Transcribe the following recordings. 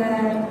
cả anh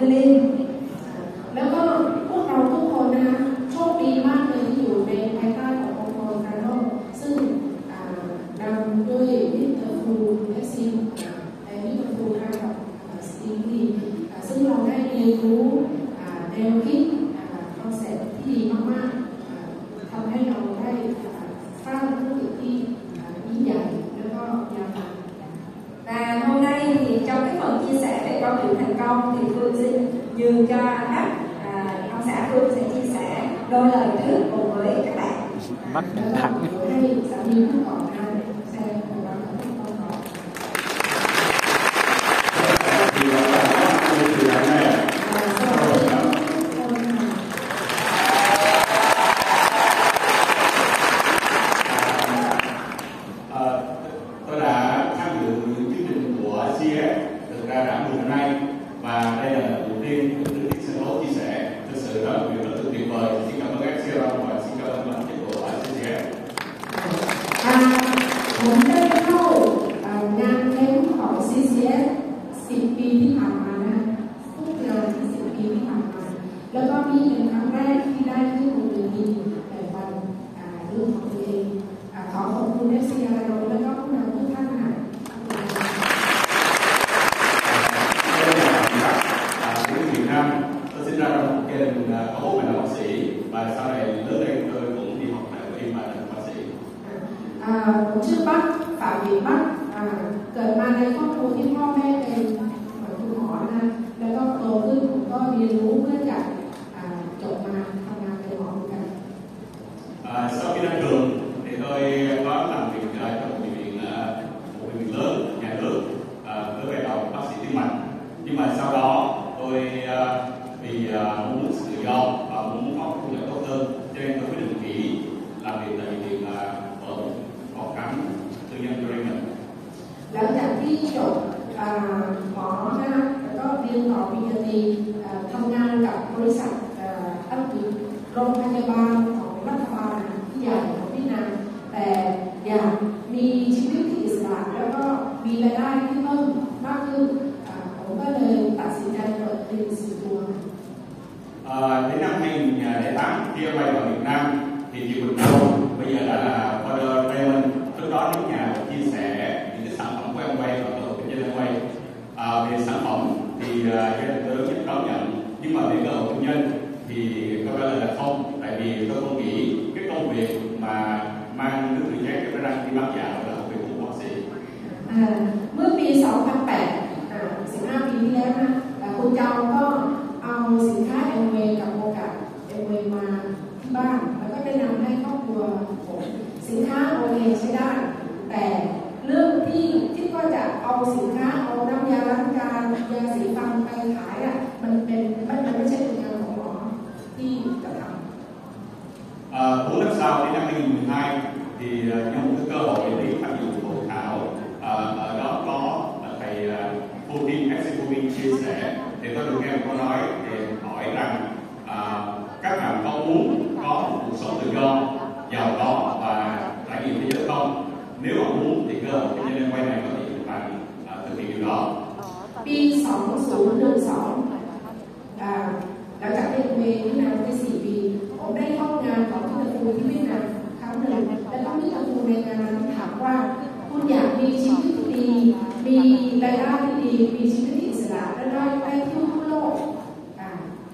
và thầy ปี2002หลังจากเรียนเวรที่นานไป4ปีผมได้เข้างานของคุณครูที่เวียดนาครั้งหนึ่งแล้วก็มีครูในงานถามว่า คุณอยากมีชีวิตที่ดี มีรายได้ที่ดี มีชีวิตอิสระและได้ไปเที่ยวทั่วโลก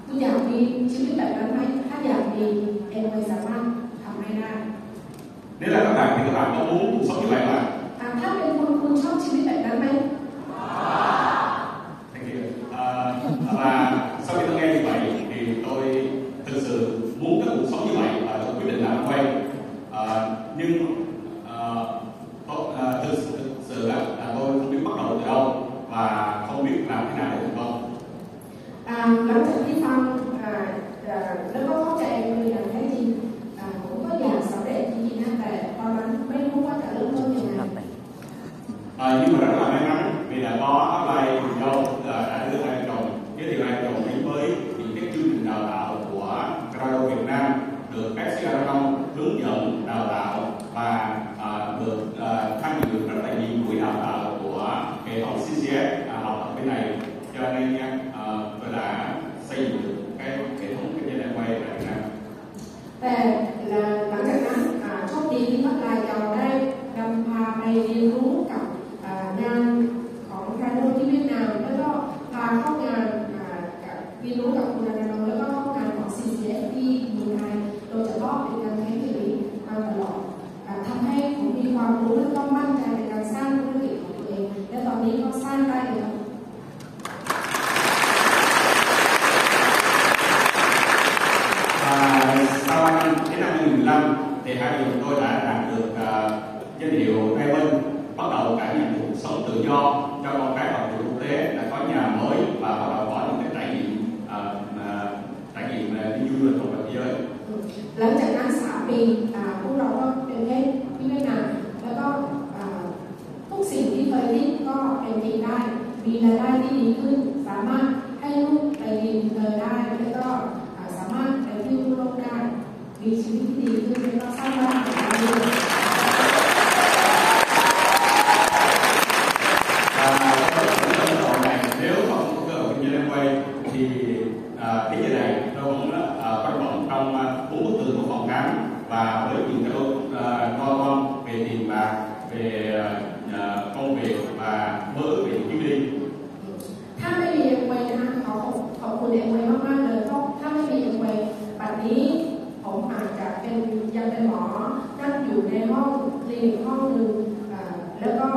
คุณอยากมีชีวิตแบบนั้นไหมถ้าอยากมีเอ็นไวสามารถทำให้ได้นี่แหละต่างๆที่ต่างต้องรู้ อยู่ในห้องคลินห้องหนึ่งแล้วก็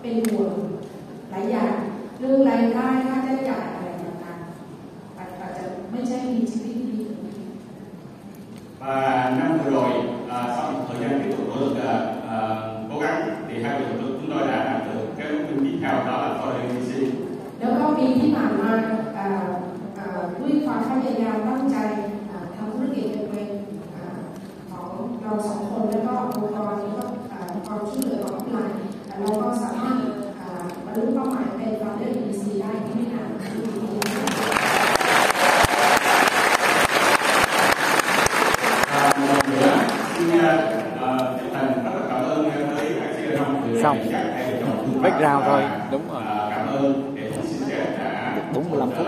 เป็นห่วงหลายอย่าง xong. Bách background thôi. Đúng rồi. 45 phút.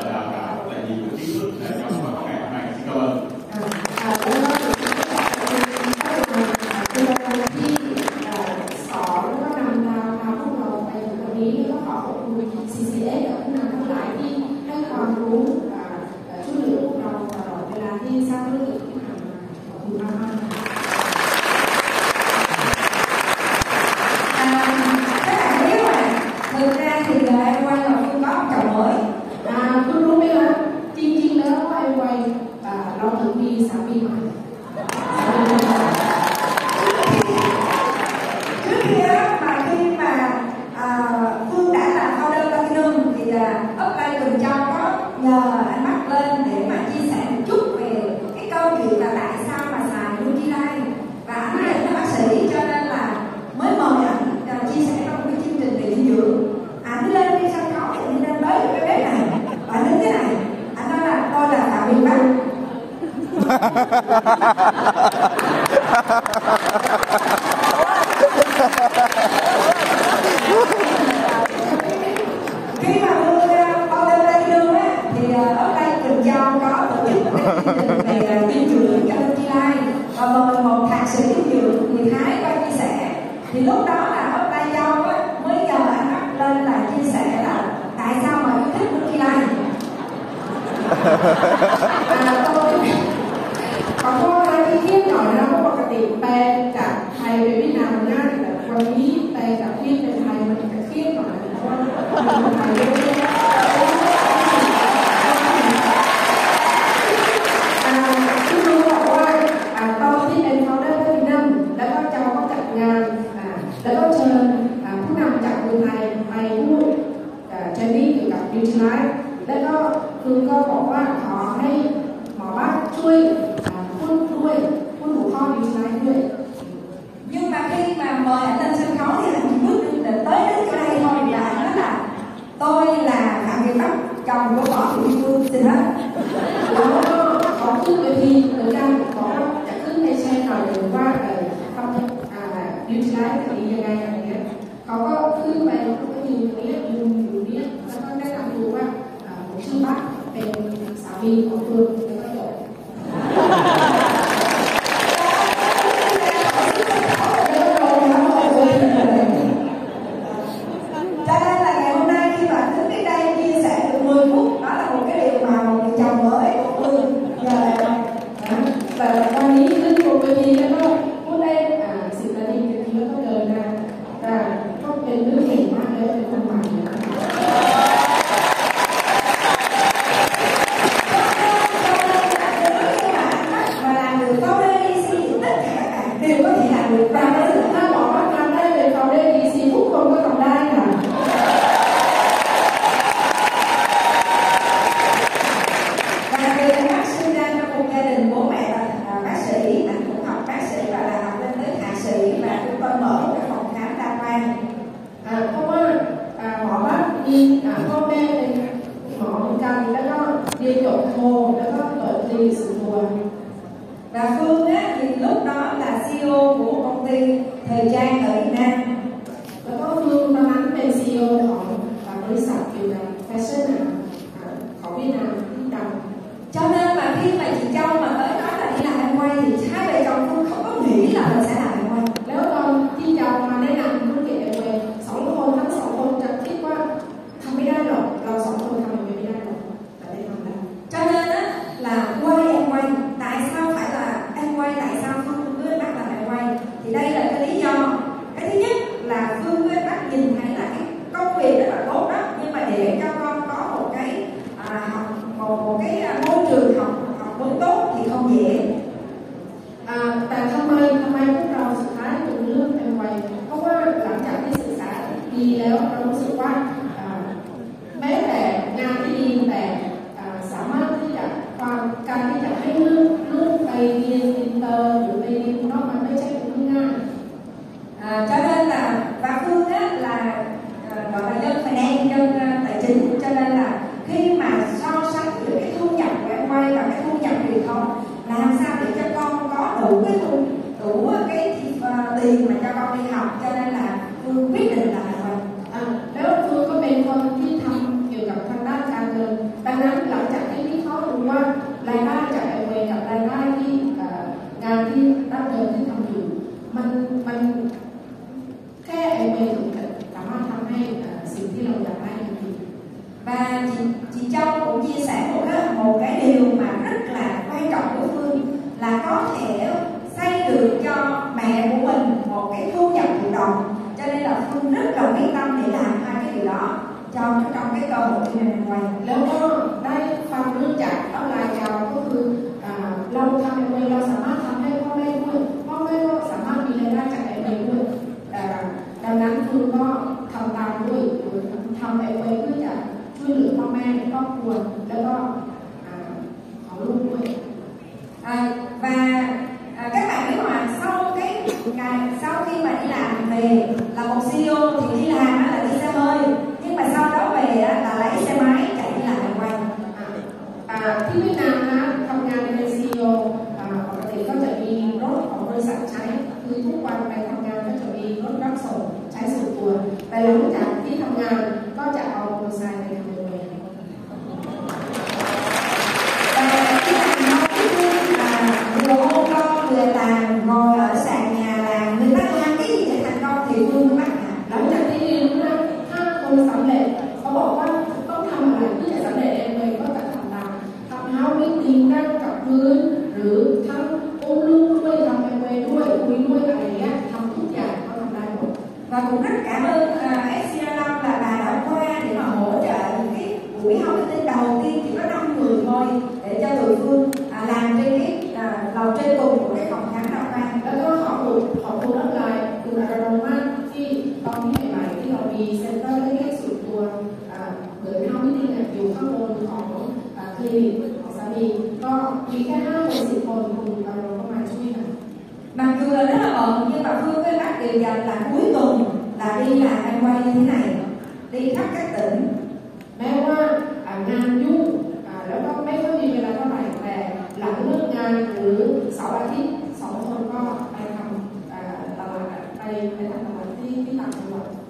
Gracias. ยึดได้ตรงนี้ยังไงอย่างเงี้ยเขาก็ขึ้นไปเขาก็มีเรงนี้ยืนอยู่เนี้ยแล้วก็ได้รับรู้ว่าผมชื่อบั๊เป็นสามีของคุณ uh, tiền mà cho con đi học cho nên là phương quyết định là rồi à, nếu phương có bên con khi thăm kiểu gặp thằng đa càng rồi đang nắm lại chặt cái lý khó đúng không รายได้จากไอเวกับรายได้ที่งานที่ 还有木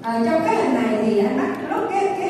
Ờ, trong cái hình này thì anh bắt lốt cái cái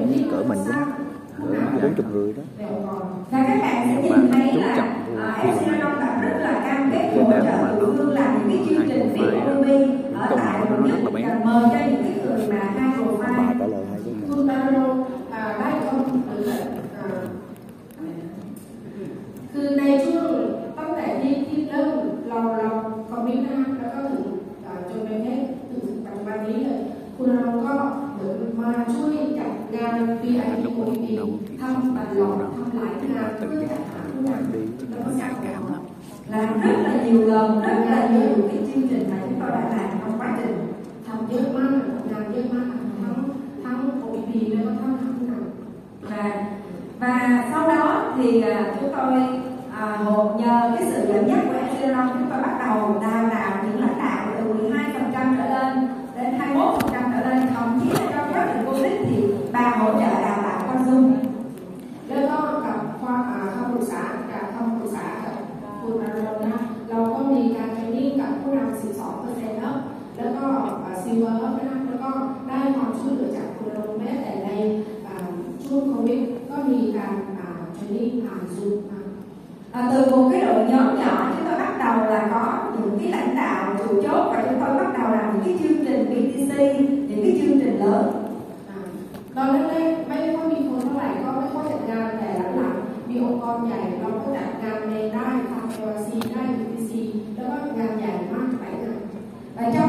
cũng cỡ mình cũng cỡ dạ. bốn chục người đó. Và các bạn sẽ nhìn thấy chú trọng à, là FC Long rất là cam kết hỗ trợ cũng như là những cái chương trình Việt Ruby ở tại bệnh viện mời cho những cái người mà hai rồi mai Phương Ba Lô tự giác ngoài đi nó nhạy cảm lắm làm rất là nhiều lần rất là nhiều cái chương trình mà chúng tôi đã làm trong quá trình. Học dân văn làm dân văn không không hội gì đâu không không nào và và sau đó thì à, chúng tôi à, một nhờ cái sự dẫn dắt của anh Long chúng tôi bắt đầu đào tạo ซีเวอร์นะคะแล้วก็ได้ความช่วยเหลือจากพลเมืองแม้แต่ในช่วงโควิดก็มีการเทรนนิ่งผ่านซูม À, từ một cái đội nhóm nhỏ chúng tôi bắt đầu là có những cái lãnh đạo chủ chốt và chúng tôi bắt đầu làm những cái chương trình BTC những cái chương trình lớn ตอนแรกๆไม่ค่อยมีคนเท่าไหร่ก็ไม่ค่อยจัดงานแต่หลังๆมีองค์กรใหญ่เราก็จัดงานเองได้ทำ KYC ได้ BTC แล้วก็งานใหญ่มากหลายงานแต่เจ้า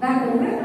và cũng rất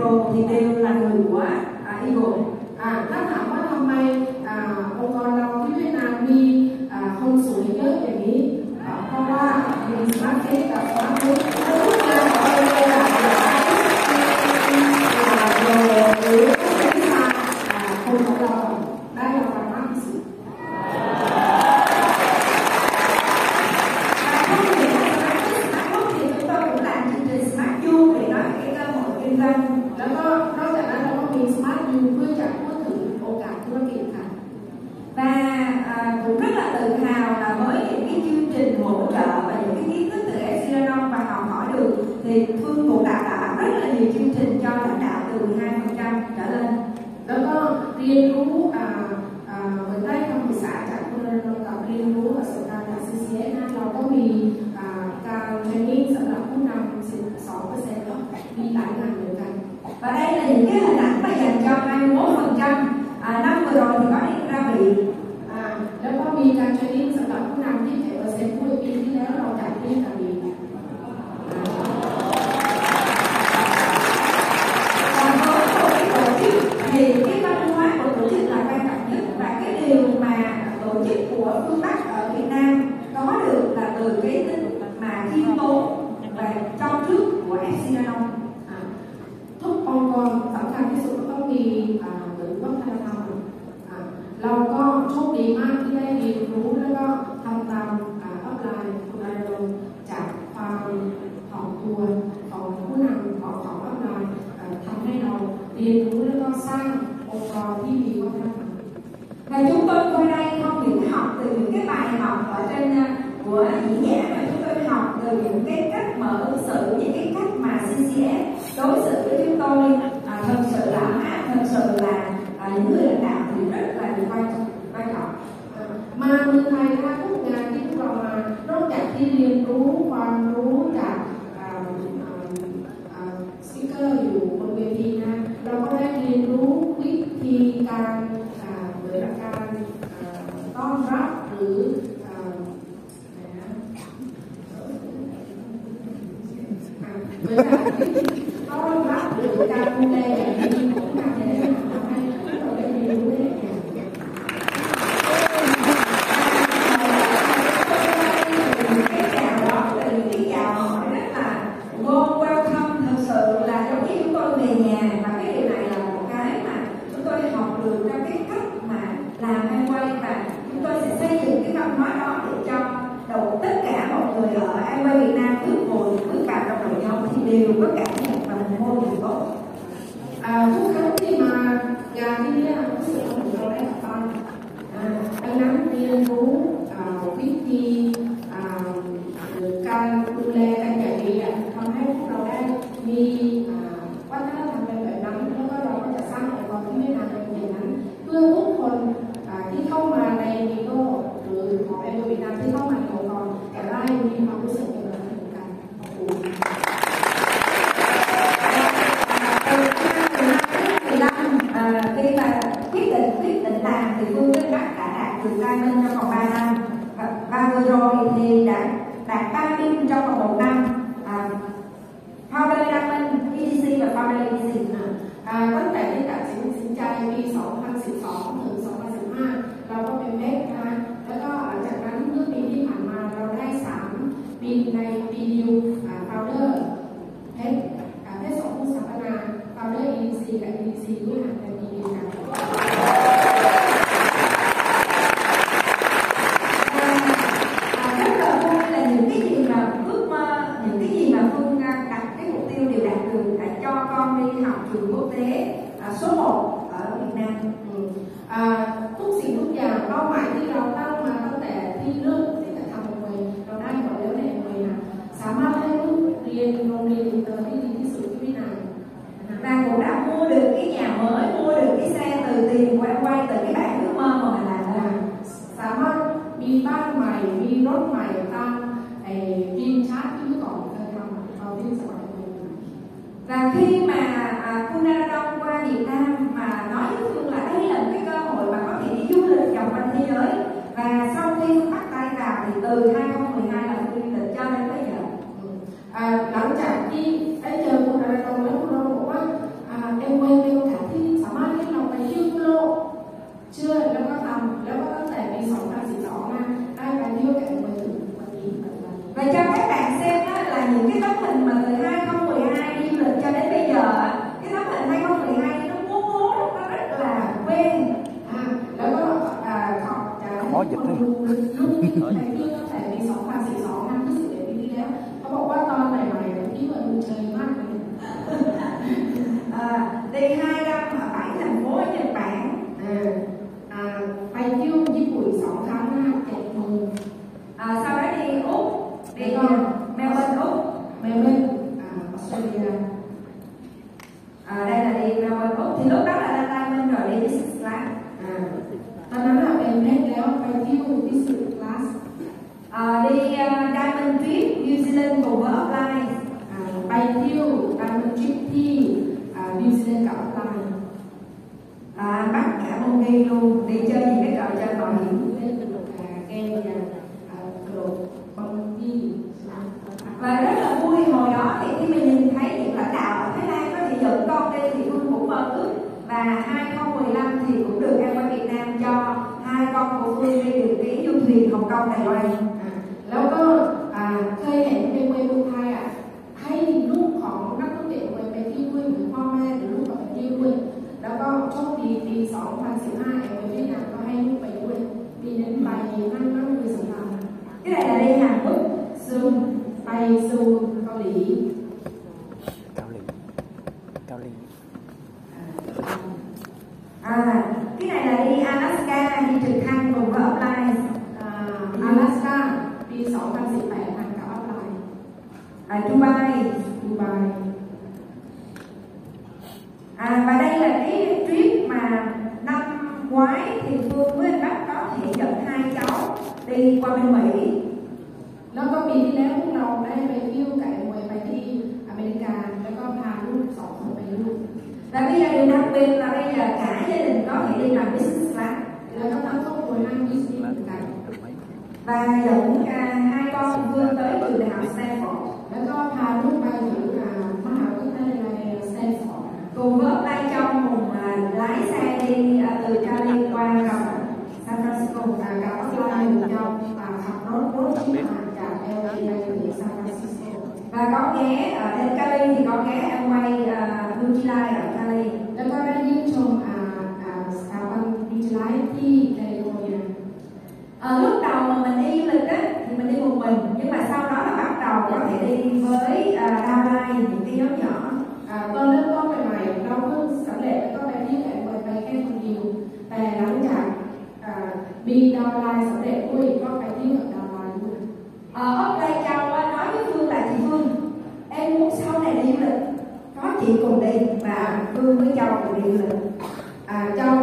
pro thì đều là người của à, Eagle à các thảo thì phương của bạn đã rất là nhiều chương trình cho lãnh đạo từ 2% trở lên แล้วก็เรียนรู้เหมือนได้คำปรึกษาจากคุณรณรงค์กับเรียนรู้ประสบการณ์จาก CCS นะเราก็มีการเทรนนิ่งสำหรับผู้นำ12เปอร์เซ็นต์มีหลายงานเหมือนกัน Và đây là những cái hình ảnh mà dành cho 21 phần trăm à, năm vừa rồi thì có đi ra bị à, แล้วก็มีการเทรนนิ่งสำหรับผู้นำที่เทรนเปอร์เซ็นต์ผู้ปีที่แล้วเราจัดที่ สร้างองค์กรที่มีวัฒนธรรม và chúng tôi qua đây không những học từ những cái bài học ở trên à, của diễn giả mà chúng tôi học từ những cái cách mở ứng xử những cái cách mà CCS đối xử với chúng tôi. À, thật sự là thật sự là à, những người lãnh đạo thì rất là quan quan trọng. Mà người thầy ra quốc nhà đi vào mà nó chạy thiên liền food I'm pokoju, kde je รุ่นใหม่ตามไอ้ดินชาร์ที่เมื่อก่อเคยทำเราดิน Dagon, Melbourne Úc, Melbourne à, Australia. À, đây là đi Melbourne Úc thì lúc đó là đang tay bên rồi đi class. À, ta nói là em hết léo phải view business class. À, đi à, Diamond Trip New Zealand cùng offline. Bay view Diamond Trip thì uh, New cả offline. 我感觉万一 bài thứ ba này bài. À và đây là cái trip mà năm ngoái thì phương với anh bác có thể dẫn hai cháu đi qua bên mỹ. แล้วก็ปีที่แล้วพวกเราได้ไปเที่ยวไก่มวยไปที่อเมริกาแล้วก็พาลูกสองคนไปลูก Và bây giờ điều đặc biệt là bây giờ cả gia đình có thể đi làm business class. Là các bạn có mười hai business class. Và dẫn cả hai con Phương tới trường đại học แล้วก็พาลูกไปอยู่มหาวิทยาลัยแซนฟอร์ด cùng với tay trong cùng lái xe đi từ Cali qua gặp San Francisco và gặp Australia nhau và ขั bốt bốt đi cả LA về San Francisco và con ghé ở đến thì con ghé em quay Nutrilite ở Cali แล้วก็ได้ยื่นชมสถาบัน Nutrilite ที่แคลิฟอร์เนีย lúc đầu mà mình đi du lịch á, thì mình đi một mình, nhưng mà sau đó là bạn đầu có thể đi với à, đa vai những tí áo nhỏ. À, con lớp con về mày nó cứ sẵn lệ có bạn biết lại bởi bài em còn nhiều. Về lắng cảm à, bi đo lai sẵn lệ của ý có cái tiếng ở đa vai luôn. Ờ, ở ốc đây châu nói với phương là chị phương em muốn sau này đi du lịch. Có chị cùng đi và phương với châu cùng đi du lịch. À, châu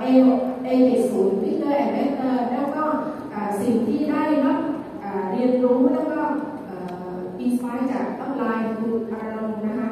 เอเอศูนย์พิเตอร์แอนด์เวสเตอร์แล้วก็สิ่งที่ได้รับเรียนรู้แล้วก็อินสปายจากออนไลน์คืออารมณ์นะคะ